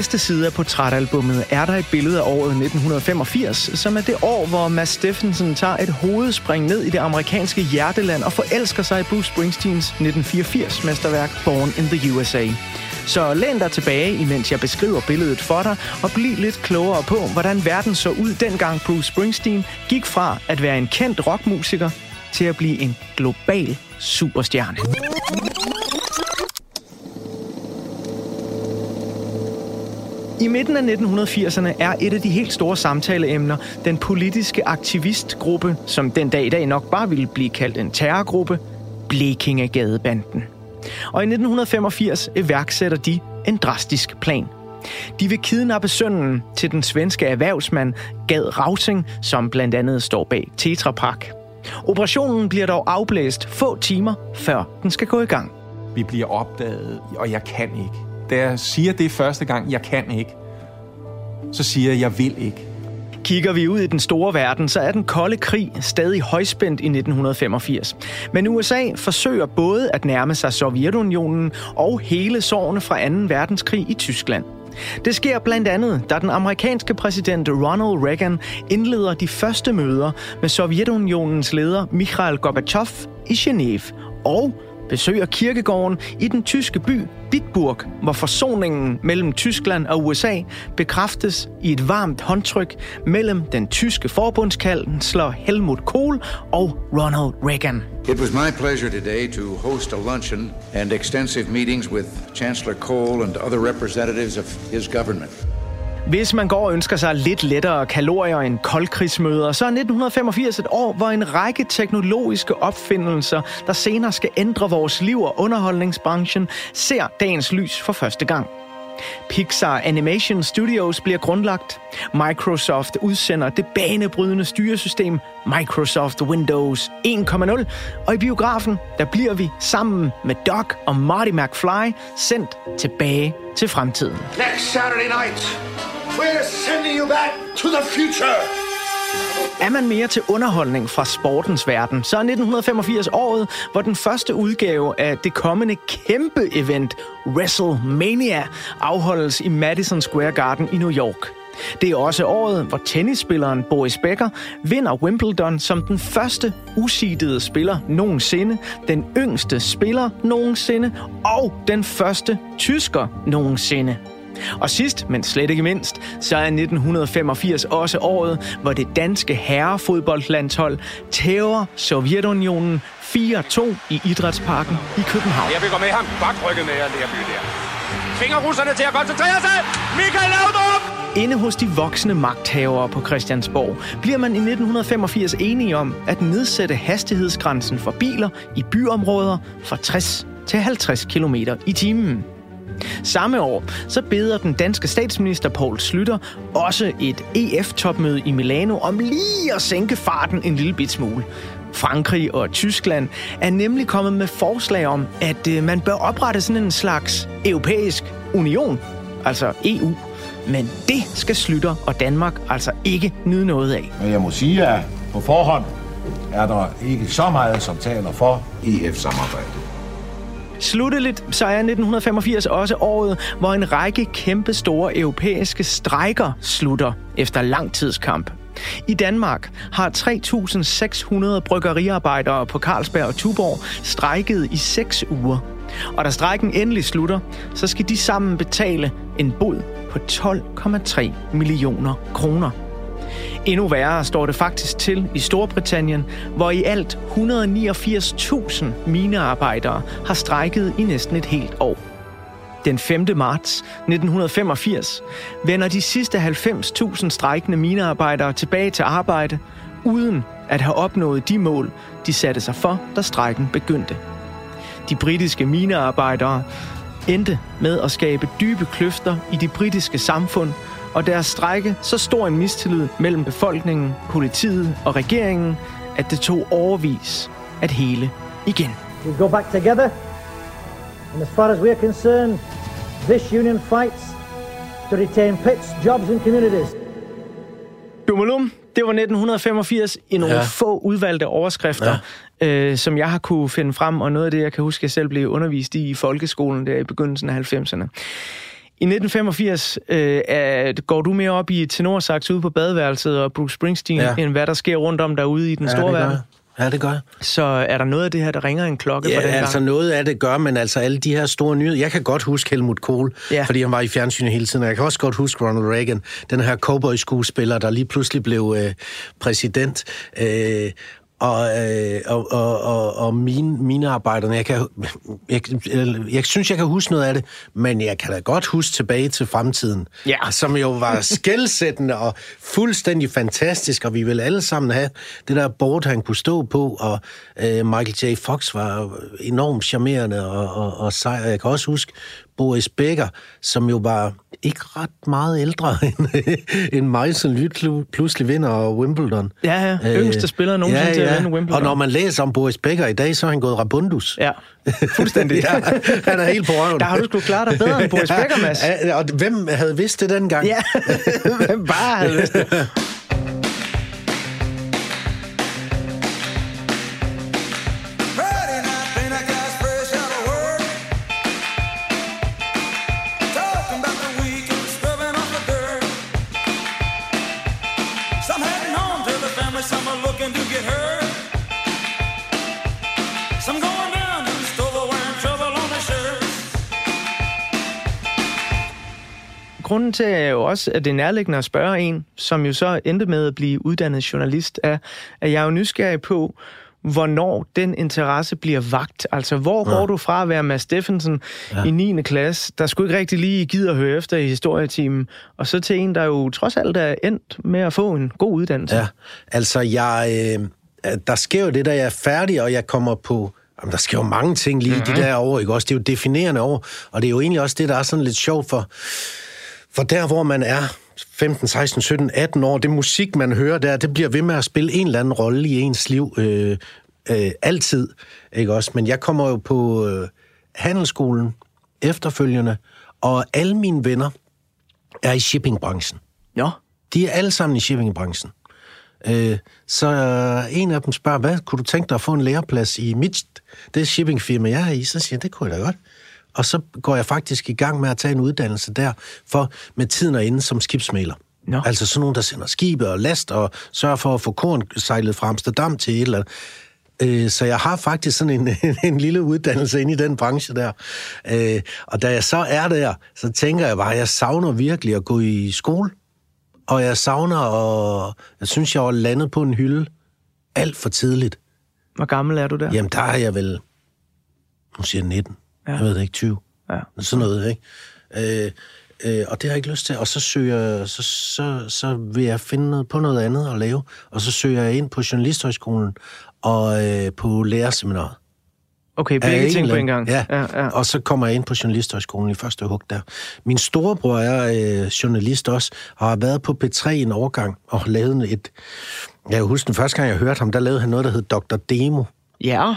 næste side af portrætalbummet er der et billede af året 1985, som er det år, hvor Mads Steffensen tager et hovedspring ned i det amerikanske hjerteland og forelsker sig i Bruce Springsteens 1984-mesterværk Born in the USA. Så læn dig tilbage, imens jeg beskriver billedet for dig, og bliv lidt klogere på, hvordan verden så ud dengang Bruce Springsteen gik fra at være en kendt rockmusiker til at blive en global superstjerne. I midten af 1980'erne er et af de helt store samtaleemner den politiske aktivistgruppe, som den dag i dag nok bare ville blive kaldt en terrorgruppe, Blekingegadebanden. Og i 1985 iværksætter de en drastisk plan. De vil kidnappe sønnen til den svenske erhvervsmand Gad Rausing, som blandt andet står bag Tetra Pak. Operationen bliver dog afblæst få timer, før den skal gå i gang. Vi bliver opdaget, og jeg kan ikke. Da jeg siger det første gang, jeg kan ikke, så siger jeg, jeg vil ikke. Kigger vi ud i den store verden, så er den kolde krig stadig højspændt i 1985. Men USA forsøger både at nærme sig Sovjetunionen og hele sårene fra 2. verdenskrig i Tyskland. Det sker blandt andet, da den amerikanske præsident Ronald Reagan indleder de første møder med Sovjetunionens leder Mikhail Gorbachev i Genève og besøger kirkegården i den tyske by Bitburg, hvor forsoningen mellem Tyskland og USA bekræftes i et varmt håndtryk mellem den tyske forbundskansler Helmut Kohl og Ronald Reagan. It was my pleasure today to host a luncheon and extensive meetings with Chancellor Kohl and other representatives of his government. Hvis man går og ønsker sig lidt lettere kalorier end koldkrigsmøder, så er 1985 et år, hvor en række teknologiske opfindelser, der senere skal ændre vores liv og underholdningsbranchen, ser dagens lys for første gang. Pixar Animation Studios bliver grundlagt. Microsoft udsender det banebrydende styresystem Microsoft Windows 1.0. Og i biografen, der bliver vi sammen med Doc og Marty McFly sendt tilbage til fremtiden. Next Saturday night, we're sending you back to the future. Er man mere til underholdning fra sportens verden, så er 1985 året, hvor den første udgave af det kommende kæmpe event WrestleMania afholdes i Madison Square Garden i New York. Det er også året, hvor tennisspilleren Boris Becker vinder Wimbledon som den første usidede spiller nogensinde, den yngste spiller nogensinde og den første tysker nogensinde. Og sidst, men slet ikke mindst, så er 1985 også året, hvor det danske herrefodboldlandshold tæver Sovjetunionen 4-2 i Idrætsparken i København. Jeg vil gå med ham. Bakrykket med jer, Lærby der. Tvinger russerne til at koncentrere sig. Michael Laudrup! Inde hos de voksne magthavere på Christiansborg bliver man i 1985 enige om at nedsætte hastighedsgrænsen for biler i byområder fra 60 til 50 km i timen. Samme år så beder den danske statsminister Poul Slytter også et EF-topmøde i Milano om lige at sænke farten en lille bit smule. Frankrig og Tyskland er nemlig kommet med forslag om, at øh, man bør oprette sådan en slags europæisk union, altså EU. Men det skal Slytter og Danmark altså ikke nyde noget af. Men jeg må sige, at på forhånd er der ikke så meget, som taler for EF-samarbejdet. Slutteligt så er 1985 også året, hvor en række kæmpe store europæiske strejker slutter efter lang tids kamp. I Danmark har 3.600 bryggeriarbejdere på Carlsberg og Tuborg strejket i 6 uger. Og da strejken endelig slutter, så skal de sammen betale en bod på 12,3 millioner kroner. Endnu værre står det faktisk til i Storbritannien, hvor i alt 189.000 minearbejdere har strejket i næsten et helt år. Den 5. marts 1985 vender de sidste 90.000 strejkende minearbejdere tilbage til arbejde, uden at have opnået de mål, de satte sig for, da strejken begyndte. De britiske minearbejdere endte med at skabe dybe kløfter i de britiske samfund, og deres strække så stor en mistillid mellem befolkningen, politiet og regeringen, at det tog overvis at hele igen. We go back together. And as far as we're concerned, this union fights to retain pits, jobs and communities. Dumalum, det var 1985 i nogle. Ja. få udvalgte overskrifter, ja. øh, som jeg har kunne finde frem, og noget af det, jeg kan huske, jeg selv blev undervist i i folkeskolen der i begyndelsen af 90'erne. I 1985 øh, er, går du mere op i tenorsaks ude på badeværelset og Bruce Springsteen, ja. End hvad der sker rundt om derude i den Ja, store verden. Ja, det gør. Så er der noget af det her, der ringer en klokke Ja, for den altså gang? noget af det gør, men altså alle de her store nyheder. Jeg kan godt huske Helmut Kohl, ja. fordi han var i fjernsynet hele tiden. og Jeg kan også godt huske Ronald Reagan, den her cowboy-skuespiller, der lige pludselig blev øh, præsident. Øh, og, øh, og, og, og, og mine, mine arbejderne, jeg, kan, jeg, jeg, jeg synes, jeg kan huske noget af det, men jeg kan da godt huske tilbage til fremtiden, Ja. som jo var [LAUGHS] skældsættende og fuldstændig fantastisk, og vi ville alle sammen have det der board, han kunne stå på, og øh, Michael J. Fox var enormt charmerende og, og, og sej. Og Jeg kan også huske Boris Becker, som jo var ikke ret meget ældre [LAUGHS] end, end mig, som pludselig vinder Wimbledon. Ja, ja. Yngste spiller nogensinde til at vinde Wimbledon. Og når man læser om Boris Becker i dag, så er han gået rabundus. Ja, fuldstændig. [LAUGHS] ja, han er helt på røven. Der har du sgu klare dig bedre end Boris Becker, Mads. Ja, og hvem havde vidst det dengang? Ja, [LAUGHS] hvem bare havde vidst det. Grunden til er jo også, at det er nærliggende at spørge en, som jo så endte med at blive uddannet journalist, er, at jeg er jo nysgerrig på, hvornår den interesse bliver vagt. Altså, hvor går du fra at være Mads Steffensen ja. i 9. klasse, der skulle ikke rigtig lige gider at høre efter i historietimen, og så til en, der jo trods alt er endt med at få en god uddannelse. Ja, altså jeg, øh, der sker jo det, da jeg er færdig, og jeg kommer på... Jamen, der sker jo mange ting lige mm-hmm. de der år, ikke også? Det er jo definerende år, og det er jo egentlig også det, der er sådan lidt sjovt for, for der, hvor man er 15, 16, 17, 18 år, det musik, man hører der, det bliver ved med at spille en eller anden rolle i ens liv. Øh, øh, altid, ikke også? Men jeg kommer jo på øh, handelsskolen efterfølgende, og alle mine venner er i shippingbranchen. Ja. De er alle sammen i shippingbranchen. Øh, så en af dem spørger, hvad kunne du tænke dig at få en læreplads i mit, det shippingfirma, jeg er i? Så siger jeg, det kunne jeg da godt. Og så går jeg faktisk i gang med at tage en uddannelse der, for med tiden at inde som skibsmaler. Nå. Altså sådan nogen, der sender skibe og last og sørger for at få korn sejlet fra Amsterdam til et eller andet. Øh, Så jeg har faktisk sådan en, [LAUGHS] en lille uddannelse inde i den branche der. Øh, Og da jeg så er der, så tænker jeg bare, at jeg savner virkelig at gå i skole. Og jeg savner, og jeg synes, jeg var landet på en hylde alt for tidligt. Hvor gammel er du der? Jamen, der er jeg vel, nu siger jeg 19, ja. jeg ved det ikke, 20. Ja. Sådan noget, ikke? Øh, øh, og det har jeg ikke lyst til. Og så søger så, så, så vil jeg finde noget, på noget andet at lave. Og så søger jeg ind på Journalisthøjskolen og øh, på lærerseminaret. Okay, begge ting på en gang. Ja. ja, ja. og så kommer jeg ind på Journalisthøjskolen i første hug der. Min storebror er øh, journalist også, og har været på P3 en årgang, og har lavet et... Jeg kan huske den første gang, jeg hørte ham, der lavede han noget, der hed Dr. Demo. ja.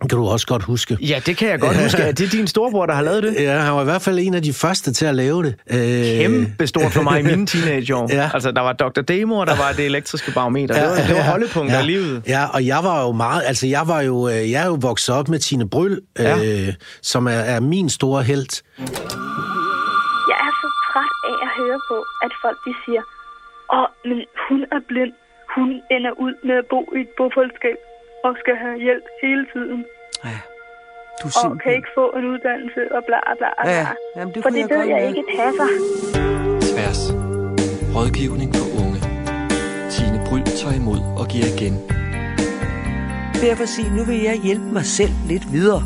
Kan du også godt huske. Ja, det kan jeg godt huske. Er det din storebror, der har lavet det? Ja, han var i hvert fald en af de første til at lave det. Øh, Kæmpe stort for mig i mine teenageår. [LAUGHS] Ja. Altså, der var Dr. Demo, og der var det elektriske barometer. Det var, det var holdepunkter ja, i livet. Ja, og jeg var jo meget, altså jeg var jo, øh, jeg er jo vokset op med Tine Bryl, Ja. øh, som er, er min store held. Jeg er så træt af at høre på, at folk de siger, åh, men hun er blind. Hun ender ud med at bo i et bofællesskab og skal have hjælp hele tiden. Ja. Du er Og simpelthen... kan ikke få en uddannelse og bla bla bla. Ja, jamen, det For det jeg ved jeg mærke. ikke passer. Tværs. Rådgivning for unge. Tine Bryl tager imod og giver igen. Derfor sige, nu vil jeg hjælpe mig selv lidt videre.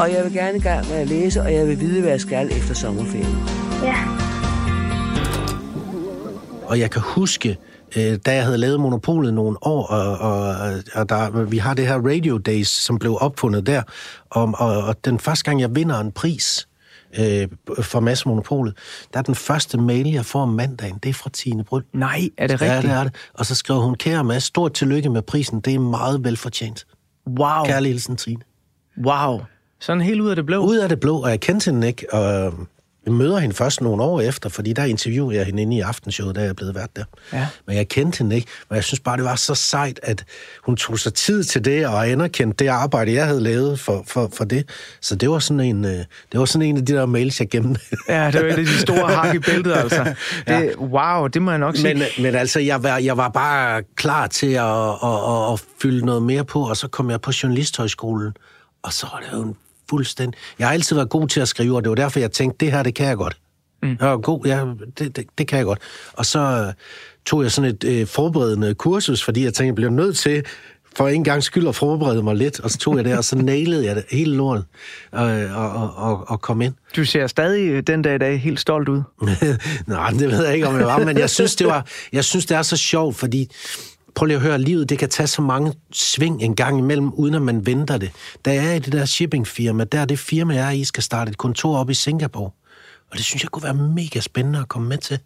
Og jeg vil gerne i gang med at læse, og jeg vil vide, hvad jeg skal efter sommerferien. Ja. Og jeg kan huske, øh, da jeg havde lavet Monopolet nogle år, og, og, og der, vi har det her Radio Days, som blev opfundet der, og, og, og den første gang, jeg vinder en pris øh, for Mads Monopolet, der er den første mail, jeg får om mandagen, det er fra Tine Bryl. Nej, er det Ja, rigtigt? det er det. Og så skrev hun, kære Mads, stort tillykke med prisen, det er meget velfortjent. Wow. Kærlig hilsen, Trine. Wow. Sådan helt ud af det blå. Ud af det blå, og jeg kendte hende ikke, og møder hende først nogle år efter, fordi der interviewede jeg hende inde i aftenshowet, da jeg er blevet vært der. Ja. Men jeg kendte hende ikke, men jeg synes bare, det var så sejt, at hun tog sig tid til det, og anerkendte det arbejde, jeg havde lavet for, for, for det. Så det var sådan en, øh, det var sådan en af de der mails, jeg gemte. Ja, det var et af de store hak i bæltet, altså. [LAUGHS] Det, wow, det må jeg nok sige. Men, men altså, jeg var, jeg var bare klar til at, at, at, at fylde noget mere på, og så kom jeg på Journalisthøjskolen, og så var det jo en fuldstændig... Jeg har altid været god til at skrive, og det var derfor, jeg tænkte, det her, det kan jeg godt. Mm. Jeg var god, ja, det, det, det kan jeg godt. Og så øh, tog jeg sådan et øh, forberedende kursus, fordi jeg tænkte, jeg bliver nødt til for en gang skyld at forberede mig lidt, og så tog jeg det, og så nailede jeg det hele lortet, øh, og, og, og, og kom ind. Du ser stadig øh, den dag i dag helt stolt ud. [LAUGHS] Nej, det ved jeg ikke, om jeg var, men jeg synes, det, var, jeg synes, det er så sjovt, fordi prøv lige at høre, livet det kan tage så mange sving en gang imellem, uden at man venter det. Der er i det der shippingfirma, der er det firma, jeg er i, skal starte et kontor op i Singapore. Og det synes jeg kunne være mega spændende at komme med til.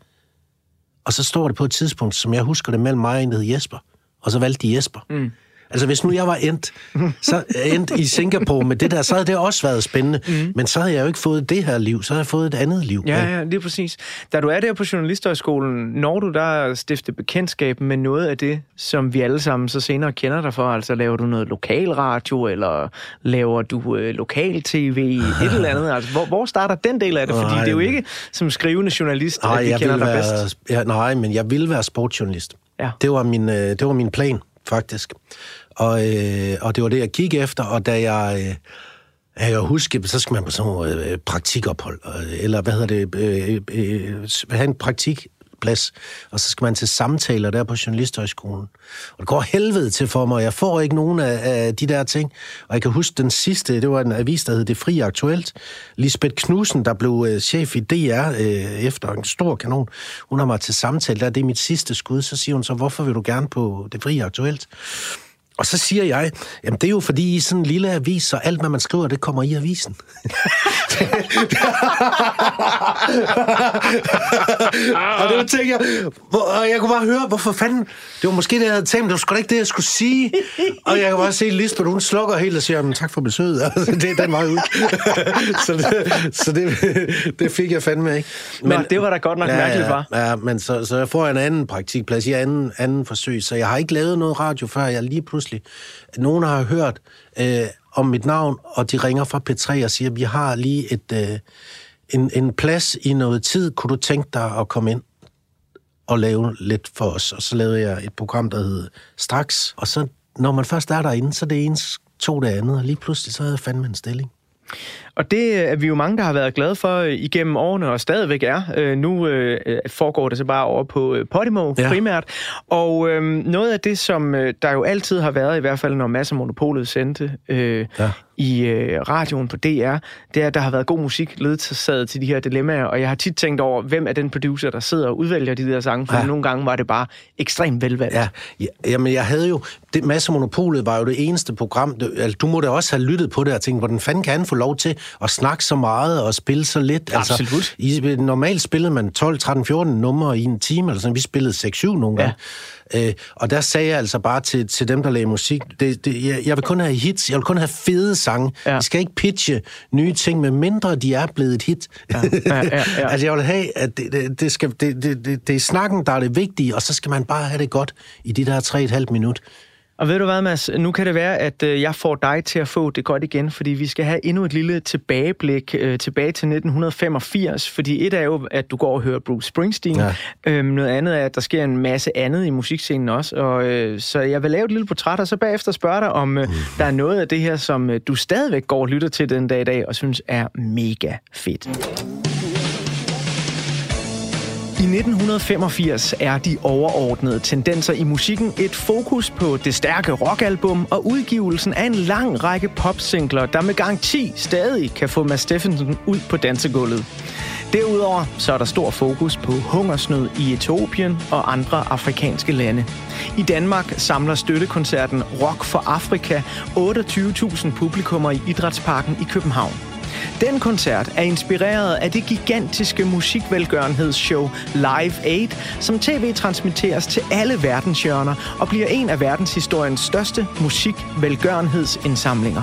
Og så står det på et tidspunkt, som jeg husker det, mellem mig og en, der hed Jesper. Og så valgte de Jesper. Mm. Altså, hvis nu jeg var endt, så endt i Singapore med det der, så havde det også været spændende. Mm. Men så havde jeg jo ikke fået det her liv, så havde jeg fået et andet liv. Ja, ja, lige præcis. Da du er der på Journalisthøjskolen, når du der at stifte bekendtskab med noget af det, som vi alle sammen så senere kender dig for? Altså laver du noget lokalradio, eller laver du øh, lokal-tv, et [LAUGHS] eller andet? Altså, hvor, hvor starter den del af det? Fordi Nej, det er jo ikke som skrivende journalist, Nej, at vi jeg kender vil dig være, bedst. Ja, nej, men jeg ville være sportsjournalist. Ja. Det, var min, øh, det var min plan, faktisk. Og, øh, og det var det, jeg kiggede efter, og da jeg... Øh, jeg husker, så skal man på sådan nogle øh, praktikophold, øh, eller hvad hedder det, øh, øh, øh have en praktik plads. og så skal man til samtaler der på Journalisthøjskolen. Og det går helvede til for mig, jeg får ikke nogen af, af de der ting. Og jeg kan huske den sidste, det var en avis, der hed Det Fri Aktuelt. Lisbeth Knudsen, der blev øh, chef i DR øh, efter en stor kanon, hun har mig til samtale, der det er mit sidste skud, så siger hun så, hvorfor vil du gerne på Det Fri Aktuelt? Og så siger jeg, jamen det er jo fordi, I sådan en lille avis, så alt, hvad man skriver, det kommer i avisen. [LAUGHS] og det tænker jeg, hvor, og jeg kunne bare høre, hvorfor fanden, det var måske det, jeg havde tænkt, men det var sgu da ikke det, jeg skulle sige. Og jeg kan bare se Lisbeth, hun slukker helt og siger, "Jamen, tak for besøget. [LAUGHS] Altså, det er den vej ud. [LAUGHS] så det, så det, det fik jeg fandme ikke. Nå, det var da godt nok mærkeligt, hva'? Ja, men så, så jeg får en anden praktikplads i anden, anden forsøg, så jeg har ikke lavet noget radio før. Jeg lige pludselig, nogen har hørt øh, om mit navn, og de ringer fra P3 og siger, vi har lige et, øh, en, en plads i noget tid. Kunne du tænke dig at komme ind og lave lidt for os? Og så lavede jeg et program, der hed Straks. Og så, når man først er derinde, så er det ens to det andet, og lige pludselig så havde jeg fandme en stilling. Og det er vi jo mange, der har været glade for øh, igennem årene, og stadigvæk er. Øh, Nu øh, foregår det så bare over på Podimo ja. Primært. Og noget af det, som der jo altid har været, i hvert fald når Mads Monopolet sendte øh, Ja. i øh, radioen på DR, det er, at der har været god musik ledsaget til de her dilemmaer. Og jeg har tit tænkt over, hvem er den producer, der sidder og udvælger de der sange, for ja. Nogle gange var det bare ekstremt velvalgt. Ja, ja, jamen jeg havde jo... Det Masse Monopolet var jo det eneste program... Det, altså, du må da også have lyttet på det og tænkt, hvordan fanden kan han få lov til at snakke så meget og spille så lidt? Absolut. Altså, i, normalt spillede man 12, 13, 14 numre i en time, eller sådan. Vi spillede 6-7 nogle gange. Øh, og der sagde jeg altså bare til, til dem, der lavede musik, det, det, jeg, jeg vil kun have hits, jeg vil kun have fede sange. Ja. Ja. Jeg skal ikke pitche nye ting, med mindre de er blevet et hit. Ja, ja, ja, ja. [LAUGHS] altså jeg vil have, at det, det, det, skal, det, det, det, det er snakken, der er det vigtige, og så skal man bare have det godt i de der 3,5 minut. Og ved du hvad, Mads? Nu kan det være, at øh, jeg får dig til at få det godt igen, fordi vi skal have endnu et lille tilbageblik øh, tilbage til 1985. Fordi et er jo, at du går og hører Bruce Springsteen. Ja. Øhm, noget andet er, at der sker en masse andet i musikscenen også. Og, øh, så jeg vil lave et lille portræt, og så bagefter spørge dig, om øh, der er noget af det her, som øh, du stadigvæk går og lytter til den dag i dag, og synes er mega fedt. I 1985 er de overordnede tendenser i musikken et fokus på det stærke rockalbum og udgivelsen af en lang række popsingler, der med garanti stadig kan få Mads Steffensen ud på dansegulvet. Derudover så er der stor fokus på hungersnød i Etiopien og andre afrikanske lande. I Danmark samler støttekoncerten Rock for Afrika 28.000 publikummer i Idrætsparken i København. Den koncert er inspireret af det gigantiske musikvelgørenhedsshow Live Aid, som tv-transmitteres til alle verdenshjørner og bliver en af verdenshistoriens største musikvelgørenhedsindsamlinger.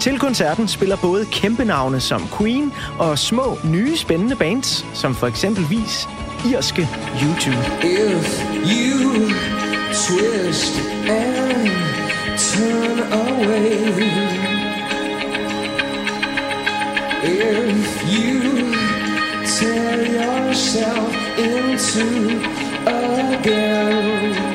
Til koncerten spiller både kæmpe navne som Queen og små, nye, spændende bands, som for eksempelvis irske YouTube. If you twist and turn away, if you tear yourself into again.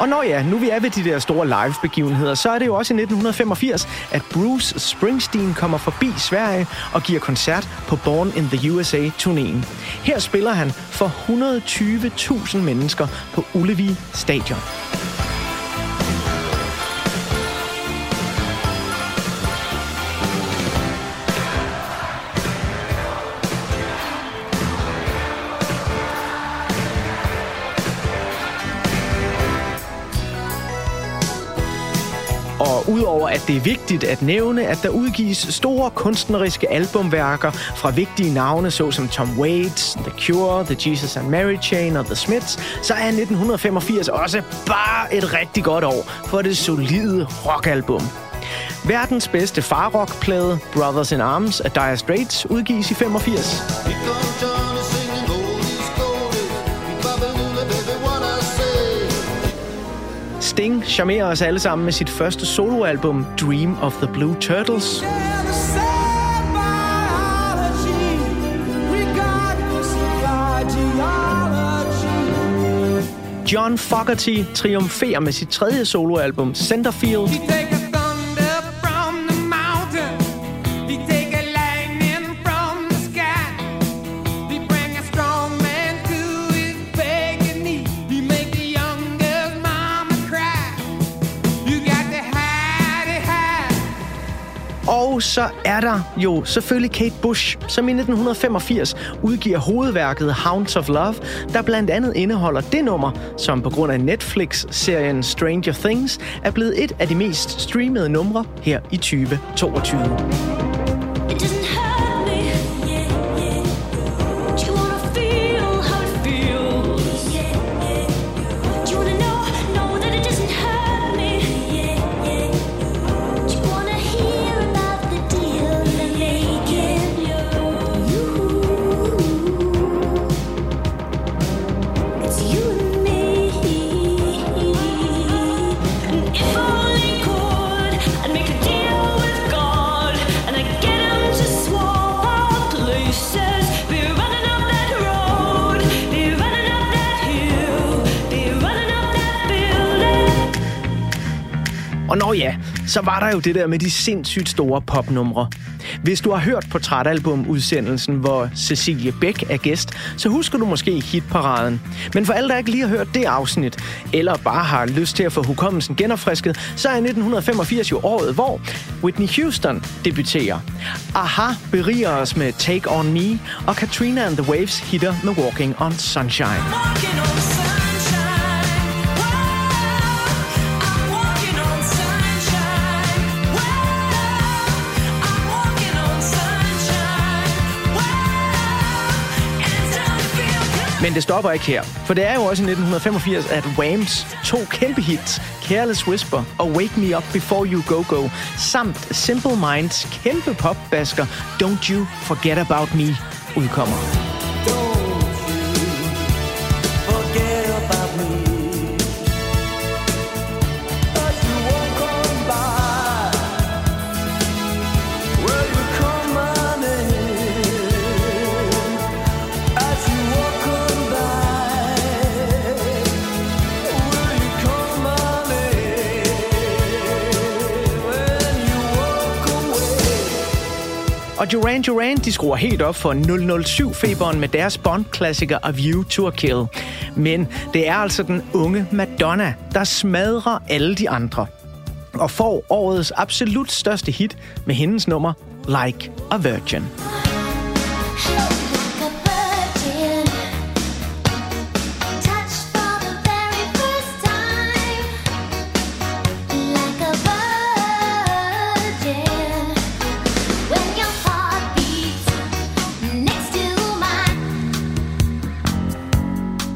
Og når ja, nu vi er ved de der store live-begivenheder, så er det jo også i 1985, at Bruce Springsteen kommer forbi Sverige og giver koncert på Born in the USA-turnéen. Her spiller han for 120.000 mennesker på Ullevi Stadion. At det er vigtigt at nævne, at der udgives store kunstneriske albumværker fra vigtige navne, såsom Tom Waits, The Cure, The Jesus and Mary Chain og The Smiths, så er 1985 også bare et rigtig godt år for det solide rockalbum. Verdens bedste farrockplade, Brothers in Arms af Dire Straits, udgives i 85. Sting charmerer os alle sammen med sit første soloalbum, Dream of the Blue Turtles. John Fogerty triumferer med sit tredje soloalbum, Centerfield. Så er der jo selvfølgelig Kate Bush, som i 1985 udgiver hovedværket Hounds of Love, der blandt andet indeholder det nummer, som på grund af Netflix-serien Stranger Things er blevet et af de mest streamede numre her i 2022. Og ja, så var der jo det der med de sindssygt store popnumre. Hvis du har hørt på Trætalbum-udsendelsen, hvor Cecilie Bæk er gæst, så husker du måske hitparaden. Men for alle, der ikke lige har hørt det afsnit, eller bare har lyst til at få hukommelsen genopfrisket, så er 1985 jo året, hvor Whitney Houston debuterer. Aha beriger os med Take On Me, og Katrina and the Waves hitter med Walking on Sunshine. Men det stopper ikke her, for det er jo også i 1985, at Whams to kæmpe hits, Careless Whisper og Wake Me Up Before You Go Go, samt Simple Minds kæmpe popbasker Don't You Forget About Me udkommer. Og Duran Duran, de skruer helt op for 007-feberen med deres Bond-klassiker A View to a Kill. Men det er altså den unge Madonna, der smadrer alle de andre. Og får årets absolut største hit med hendes nummer Like a Virgin.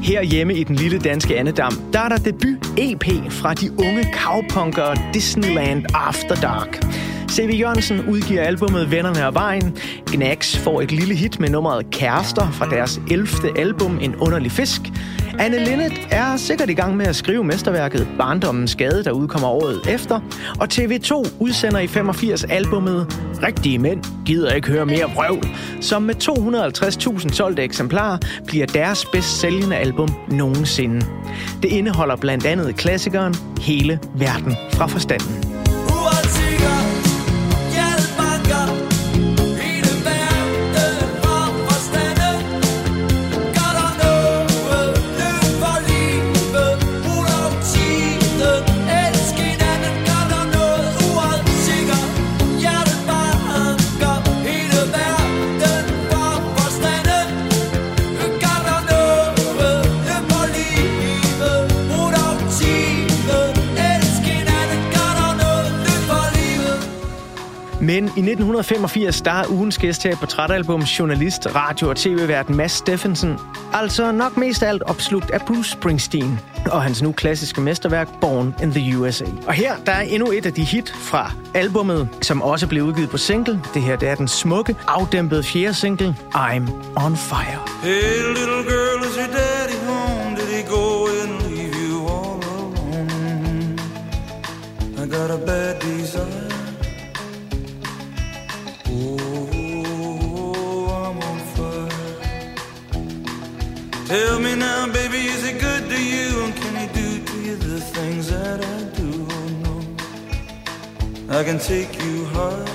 Herhjemme i den lille danske Annedam, der er der debut-EP fra de unge cowpunkere Disneyland After Dark. C.V. Jørgensen udgiver albummet Vennerne og Vejen. Gnax får et lille hit med nummeret Kærester fra deres 11. album En Underlig Fisk. Anne Linnet er sikkert i gang med at skrive mesterværket Barndommens Skade, der udkommer året efter. Og TV2 udsender i 85 albummet Rigtige Mænd gider ikke høre mere vrøvl, som med 250.000 solgte eksemplarer bliver deres bedst sælgende album nogensinde. Det indeholder blandt andet klassikeren Hele Verden fra Forstanden. Men i 1985, der er ugens gæst her i portrætalbum journalist, radio- og tv-vært Mads Steffensen. Altså nok mest af alt opslugt af Bruce Springsteen og hans nu klassiske mesterværk Born in the USA. Og her der er endnu et af de hit fra albummet, som også blev udgivet på single. Det her det er den smukke, afdæmpede fjerde single, I'm on Fire. Hey, little girl, is your daddy to you? And can he do to you the things that I do? Oh, no. I can take you high.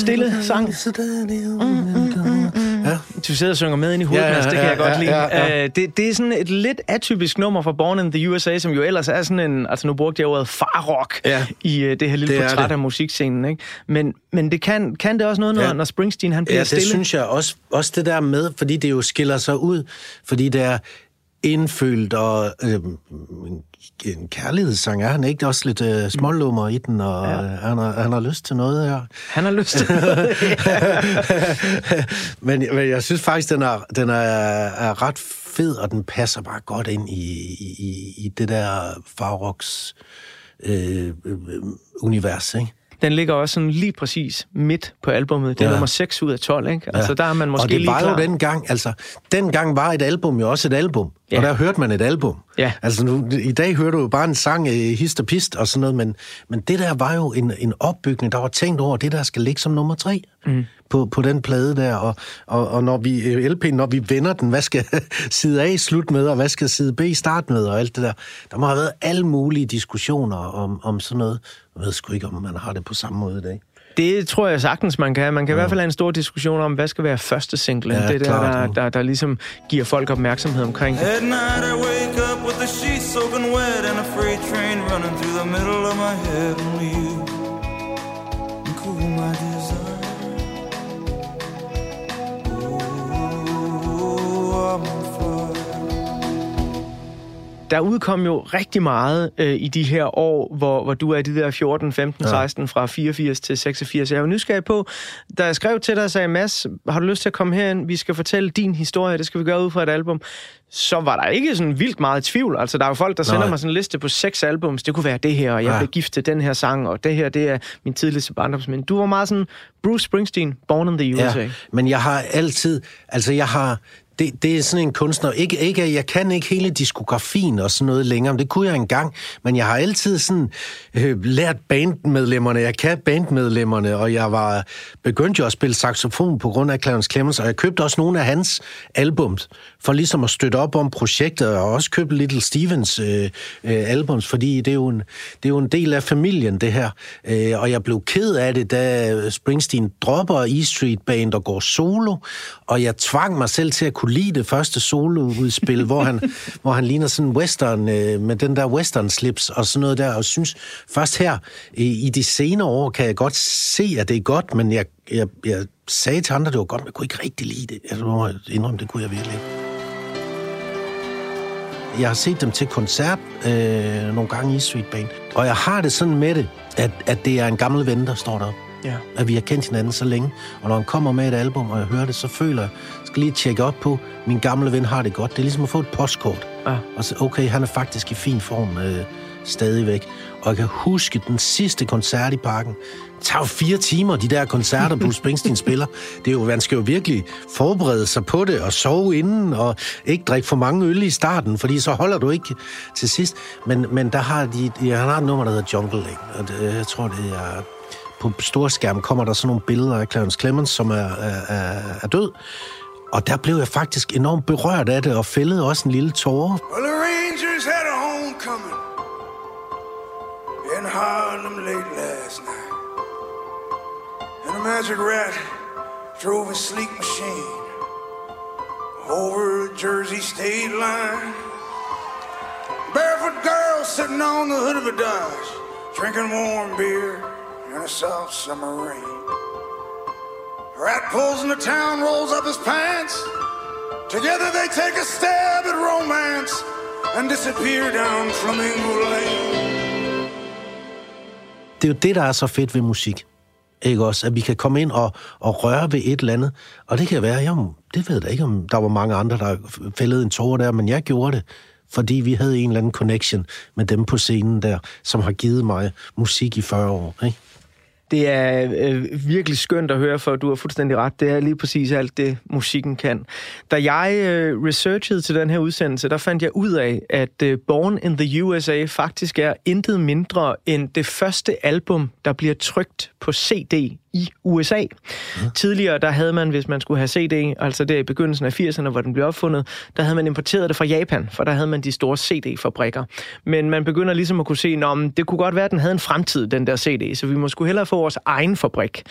Stille sang. Ja. Du sidder og synger med ind i hovedet, Ja, ja, ja, det kan jeg godt ja, lide. ja, ja. Øh, Det, det er sådan et lidt atypisk nummer fra Born in the USA, som jo ellers er sådan en... Altså nu brugte jeg ordet farrock Ja. i øh, det her lille Det portræt det. af musikscenen, ikke? Men, men det kan, kan det også noget, når, Ja. når Springsteen han bliver Ja, det stille? synes jeg også, også det der med, fordi det jo skiller sig ud, fordi det er indfølt og øh, en, kærlighedssang. Er han ikke også lidt øh, smålummer i den, og ja. han, har, han har lyst til noget her? Han har lyst til [LAUGHS] men, men jeg synes faktisk, den er, den er, er ret fed, og den passer bare godt ind i, i, i det der Farroks øh, øh, univers, ikke? Den ligger også sådan lige præcis midt på albummet. Det er Ja. nummer 6 ud af 12, ikke? Altså der er man måske og det lige var klar. jo dengang, altså, dengang var et album jo også et album. Ja. Og der hørte man et album. Ja. Altså nu, i dag hører du jo bare en sang, øh, hist og pist og sådan noget, men, men det der var jo en, en opbygning, der var tænkt over, det der skal ligge som nummer tre. Mm. På, på den plade der, og, og, og når vi, øh, LP'en, når vi vender den, hvad skal [LAUGHS] side A slut med, og hvad skal side B starte med, og alt det der. Der må have været alle mulige diskussioner om, om sådan noget. Jeg ved sgu ikke, om man har det på samme måde i dag. Det tror jeg sagtens, man kan. Man kan ja. i hvert fald have en stor diskussion om, hvad skal være første single. Ja, det er der, klart, der, der, der ligesom giver folk opmærksomhed omkring det. At night I wake up with the sheets soaking wet and a freight train running through the middle of my head. Der udkom jo rigtig meget øh, i de her år, hvor, hvor du er i de der 14, 15, Ja. 16, fra 84 til 86. Jeg er jo nysgerrig på, da jeg skrev til dig og sagde, Mads, har du lyst til at komme herind? Vi skal fortælle din historie, det skal vi gøre ud fra et album. Så var der ikke sådan vildt meget tvivl. Altså, der er jo folk, der sender Nej. mig sådan en liste på seks albums. Det kunne være det her, og jeg Ja. blev gift til den her sang, og det her, det er min tidligste barndomsminde. Du var meget sådan Bruce Springsteen, Born in the USA. Ja, men jeg har altid, altså jeg har, det, det er sådan en kunstner, ikke, ikke, jeg kan ikke hele diskografien og sådan noget længere, men det kunne jeg engang, men jeg har altid sådan øh, lært bandmedlemmerne, jeg kan bandmedlemmerne, og jeg var begyndt jo at spille saxofon på grund af Clarence Clemens, og jeg købte også nogle af hans albums, for ligesom at støtte op om projektet, og også købte Little Stevens øh, øh, albums, fordi det er, jo en, det er jo en del af familien, det her, øh, og jeg blev ked af det, da Springsteen dropper E Street Band og går solo, og jeg tvang mig selv til at kunne lide det første soloudspil, hvor han, [LAUGHS] hvor han ligner sådan western, øh, med den der western slips og sådan noget der, og synes først her i, i de senere år kan jeg godt se, at det er godt, men jeg, jeg, jeg sagde til andre, at det var godt, men jeg kunne ikke rigtig lide det. Jeg må indrømme, det kunne jeg virkelig ikke. Jeg har set dem til koncert øh, nogle gange i Street Band, og jeg har det sådan med det, at, at det er en gammel ven, der står deroppe. Ja. At vi har kendt hinanden så længe, og når han kommer med et album, og jeg hører det, så føler jeg skal lige tjekke op på, min gamle ven har det godt. Det er ligesom at få et postkort. Ja. Og så, okay, han er faktisk i fin form øh, stadigvæk. Og jeg kan huske den sidste koncert i parken. Det tager jo fire timer, de der koncerter, Bruce Springsteen [LAUGHS] spiller. Det er jo, man skal jo virkelig forberede sig på det, og sove inden, og ikke drikke for mange øl i starten, fordi så holder du ikke til sidst. Men, men der har de, ja, han har et nummer, der hedder Jungle, ikke? og det, jeg tror, det er på storskærm kommer der sådan nogle billeder af Clarence Clemens, som er, er, er død. Og der blev jeg faktisk enormt berørt af det, og fældede også en lille tåre. Well, the Rangers had a homecoming in Harlem late last night. And the Magic Rat drove a sleek machine over the Jersey state line. Barefoot girl sitting on the hood of a Dodge, drinking warm beer in a soft summer rain. Rat pulls into town, rolls up his pants. Together they take a stab at romance and disappear down Flamingo Lane. Det er jo det, der er så fedt ved musik. Ikke også? At vi kan komme ind og, og røre ved et eller andet. Og det kan være, jamen, det ved jeg da ikke, om der var mange andre, der fældede en tårer der, men jeg gjorde det, fordi vi havde en eller anden connection med dem på scenen der, som har givet mig musik i 40 år. Ikke? Det er øh, virkelig skønt at høre, for du har fuldstændig ret. Det er lige præcis alt det, musikken kan. Da jeg øh, researchede til den her udsendelse, der fandt jeg ud af, at øh, Born in the USA faktisk er intet mindre end det første album, der bliver trykt på CD i USA. Ja. Tidligere, der havde man, hvis man skulle have CD, altså der i begyndelsen af 80'erne, hvor den blev opfundet, der havde man importeret det fra Japan, for der havde man de store CD-fabrikker. Men man begynder ligesom at kunne se, at det kunne godt være, at den havde en fremtid, den der CD, så vi må skulle hellere få vores egen fabrik.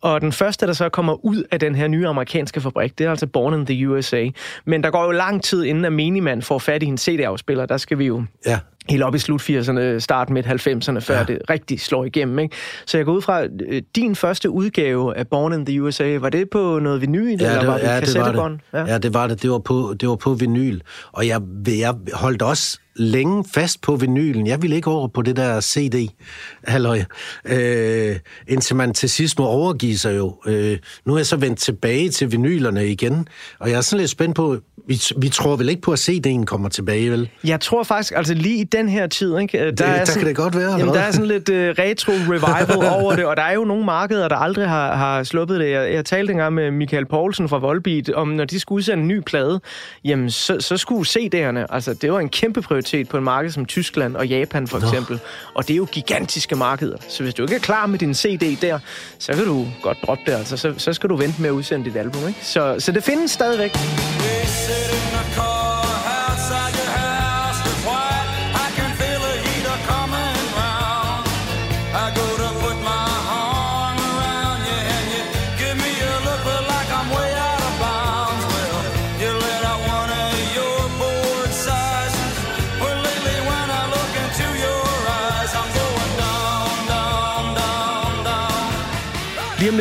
Og den første, der så kommer ud af den her nye amerikanske fabrik, det er altså Born in the USA. Men der går jo lang tid, inden at Miniman får fat i en CD-afspiller. Der skal vi jo Ja helt op i slut 80'erne, start midt 90'erne, før ja. det rigtig slår igennem. Ikke? Så jeg går ud fra, øh, din første udgave af Born in the USA, var det på noget vinyl, eller det, var det ja, det var det. Ja. ja, det var det. Det var på, det var på vinyl. Og jeg, jeg holdt også længe fast på vinylen. Jeg ville ikke over på det der CD, halløj. Øh, indtil man til sidst må overgive sig jo. Øh, nu er jeg så vendt tilbage til vinylerne igen, og jeg er sådan lidt spændt på, vi, vi tror vel ikke på, at CD'en kommer tilbage, vel? Jeg tror faktisk, altså lige i den her tid, ikke, der, der er kan sådan, det godt være, Jamen, der er sådan lidt uh, retro-revival [LAUGHS] over det, og der er jo nogle markeder, der aldrig har, har sluppet det. Jeg, jeg talte engang med Michael Poulsen fra Volbeat, om når de skulle udsende en ny plade, jamen så, så skulle CD'erne, altså det var en kæmpe prioritet på en marked som Tyskland og Japan for eksempel, og det er jo gigantiske markeder. Så hvis du ikke er klar med din CD der, så kan du godt droppe det, altså. Så, så skal du vente med at udsende dit album, ikke? Så, så det findes stadigvæk. Lige om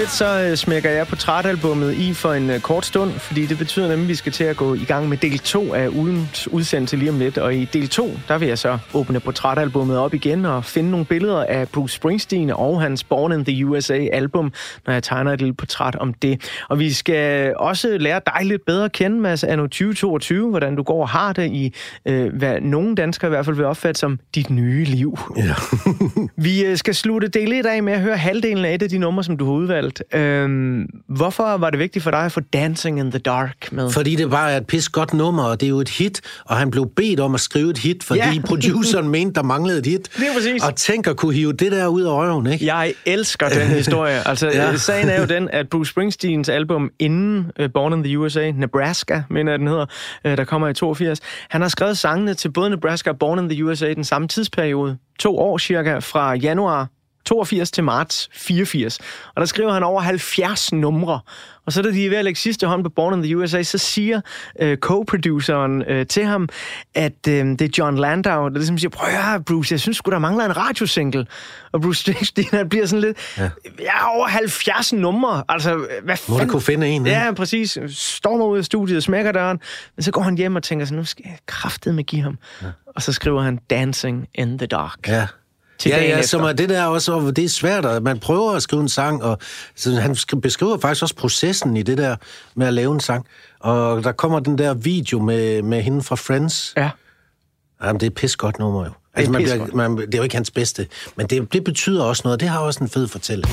lidt så øh, smækker jeg portrætalbummet i for en øh, kort stund, fordi det betyder nemlig, at vi skal til at gå i gang med del 2 af ugens udsendelse lige om lidt. Og i del 2, der vil jeg så åbne portrætalbummet op igen og finde nogle billeder af Bruce Springsteen og hans Born in the USA album, når jeg tegner et lille portræt om det. Og vi skal også lære dig lidt bedre at kende, Mads, anno 2022, hvordan du går og har det i, øh, hvad nogle danskere i hvert fald vil opfatte som dit nye liv. Ja. [LAUGHS] Vi skal slutte del 1 af med at høre halvdelen af et af de numre, som du har udvalgt. Øhm, hvorfor var det vigtigt for dig at få Dancing in the Dark med? Fordi det bare er et pis godt nummer, og det er jo et hit, og han blev bedt om at skrive et hit, fordi Ja. [LAUGHS] produceren mente, der manglede et hit. Lige præcis. Og tænk at kunne hive det der ud af røven, ikke? Jeg elsker den [LAUGHS] historie. Altså, ja. Ja. sagen er jo den, at Bruce Springsteens album inden uh, Born in the USA, Nebraska, mener jeg, den hedder, uh, der kommer i 82, han har skrevet sangene til både Nebraska og Born in the USA i den samme tidsperiode. To år cirka, fra januar 82 til marts 84. Og der skriver han over 70 numre. Og så da de er ved at lægge sidste hånd på Born in the USA, så siger øh, co-produceren øh, til ham, at øh, det er John Landau, der ligesom siger, prøv at høre, Bruce, jeg synes sgu, der mangler en radiosingle. Og Bruce [LAUGHS] Springsteen, han bliver sådan lidt, ja. har over 70 numre. Altså, hvad Må du kunne finde en, ikke? Ja, præcis. Stormer ud af studiet, smækker døren. Men så går han hjem og tænker sådan, nu skal jeg kraftedeme give ham. Ja. Og så skriver han Dancing in the Dark. Ja. Til ja, dagen ja, efter. som er det der også, og det er svært, at man prøver at skrive en sang, og så han sk- beskriver faktisk også processen i det der med at lave en sang. Og der kommer den der video med, med hende fra Friends. Ja. Jamen, det er pis godt nummer jo. Altså, man bliver, man, det er jo ikke hans bedste, men det, det betyder også noget. Det har også en fed fortælling.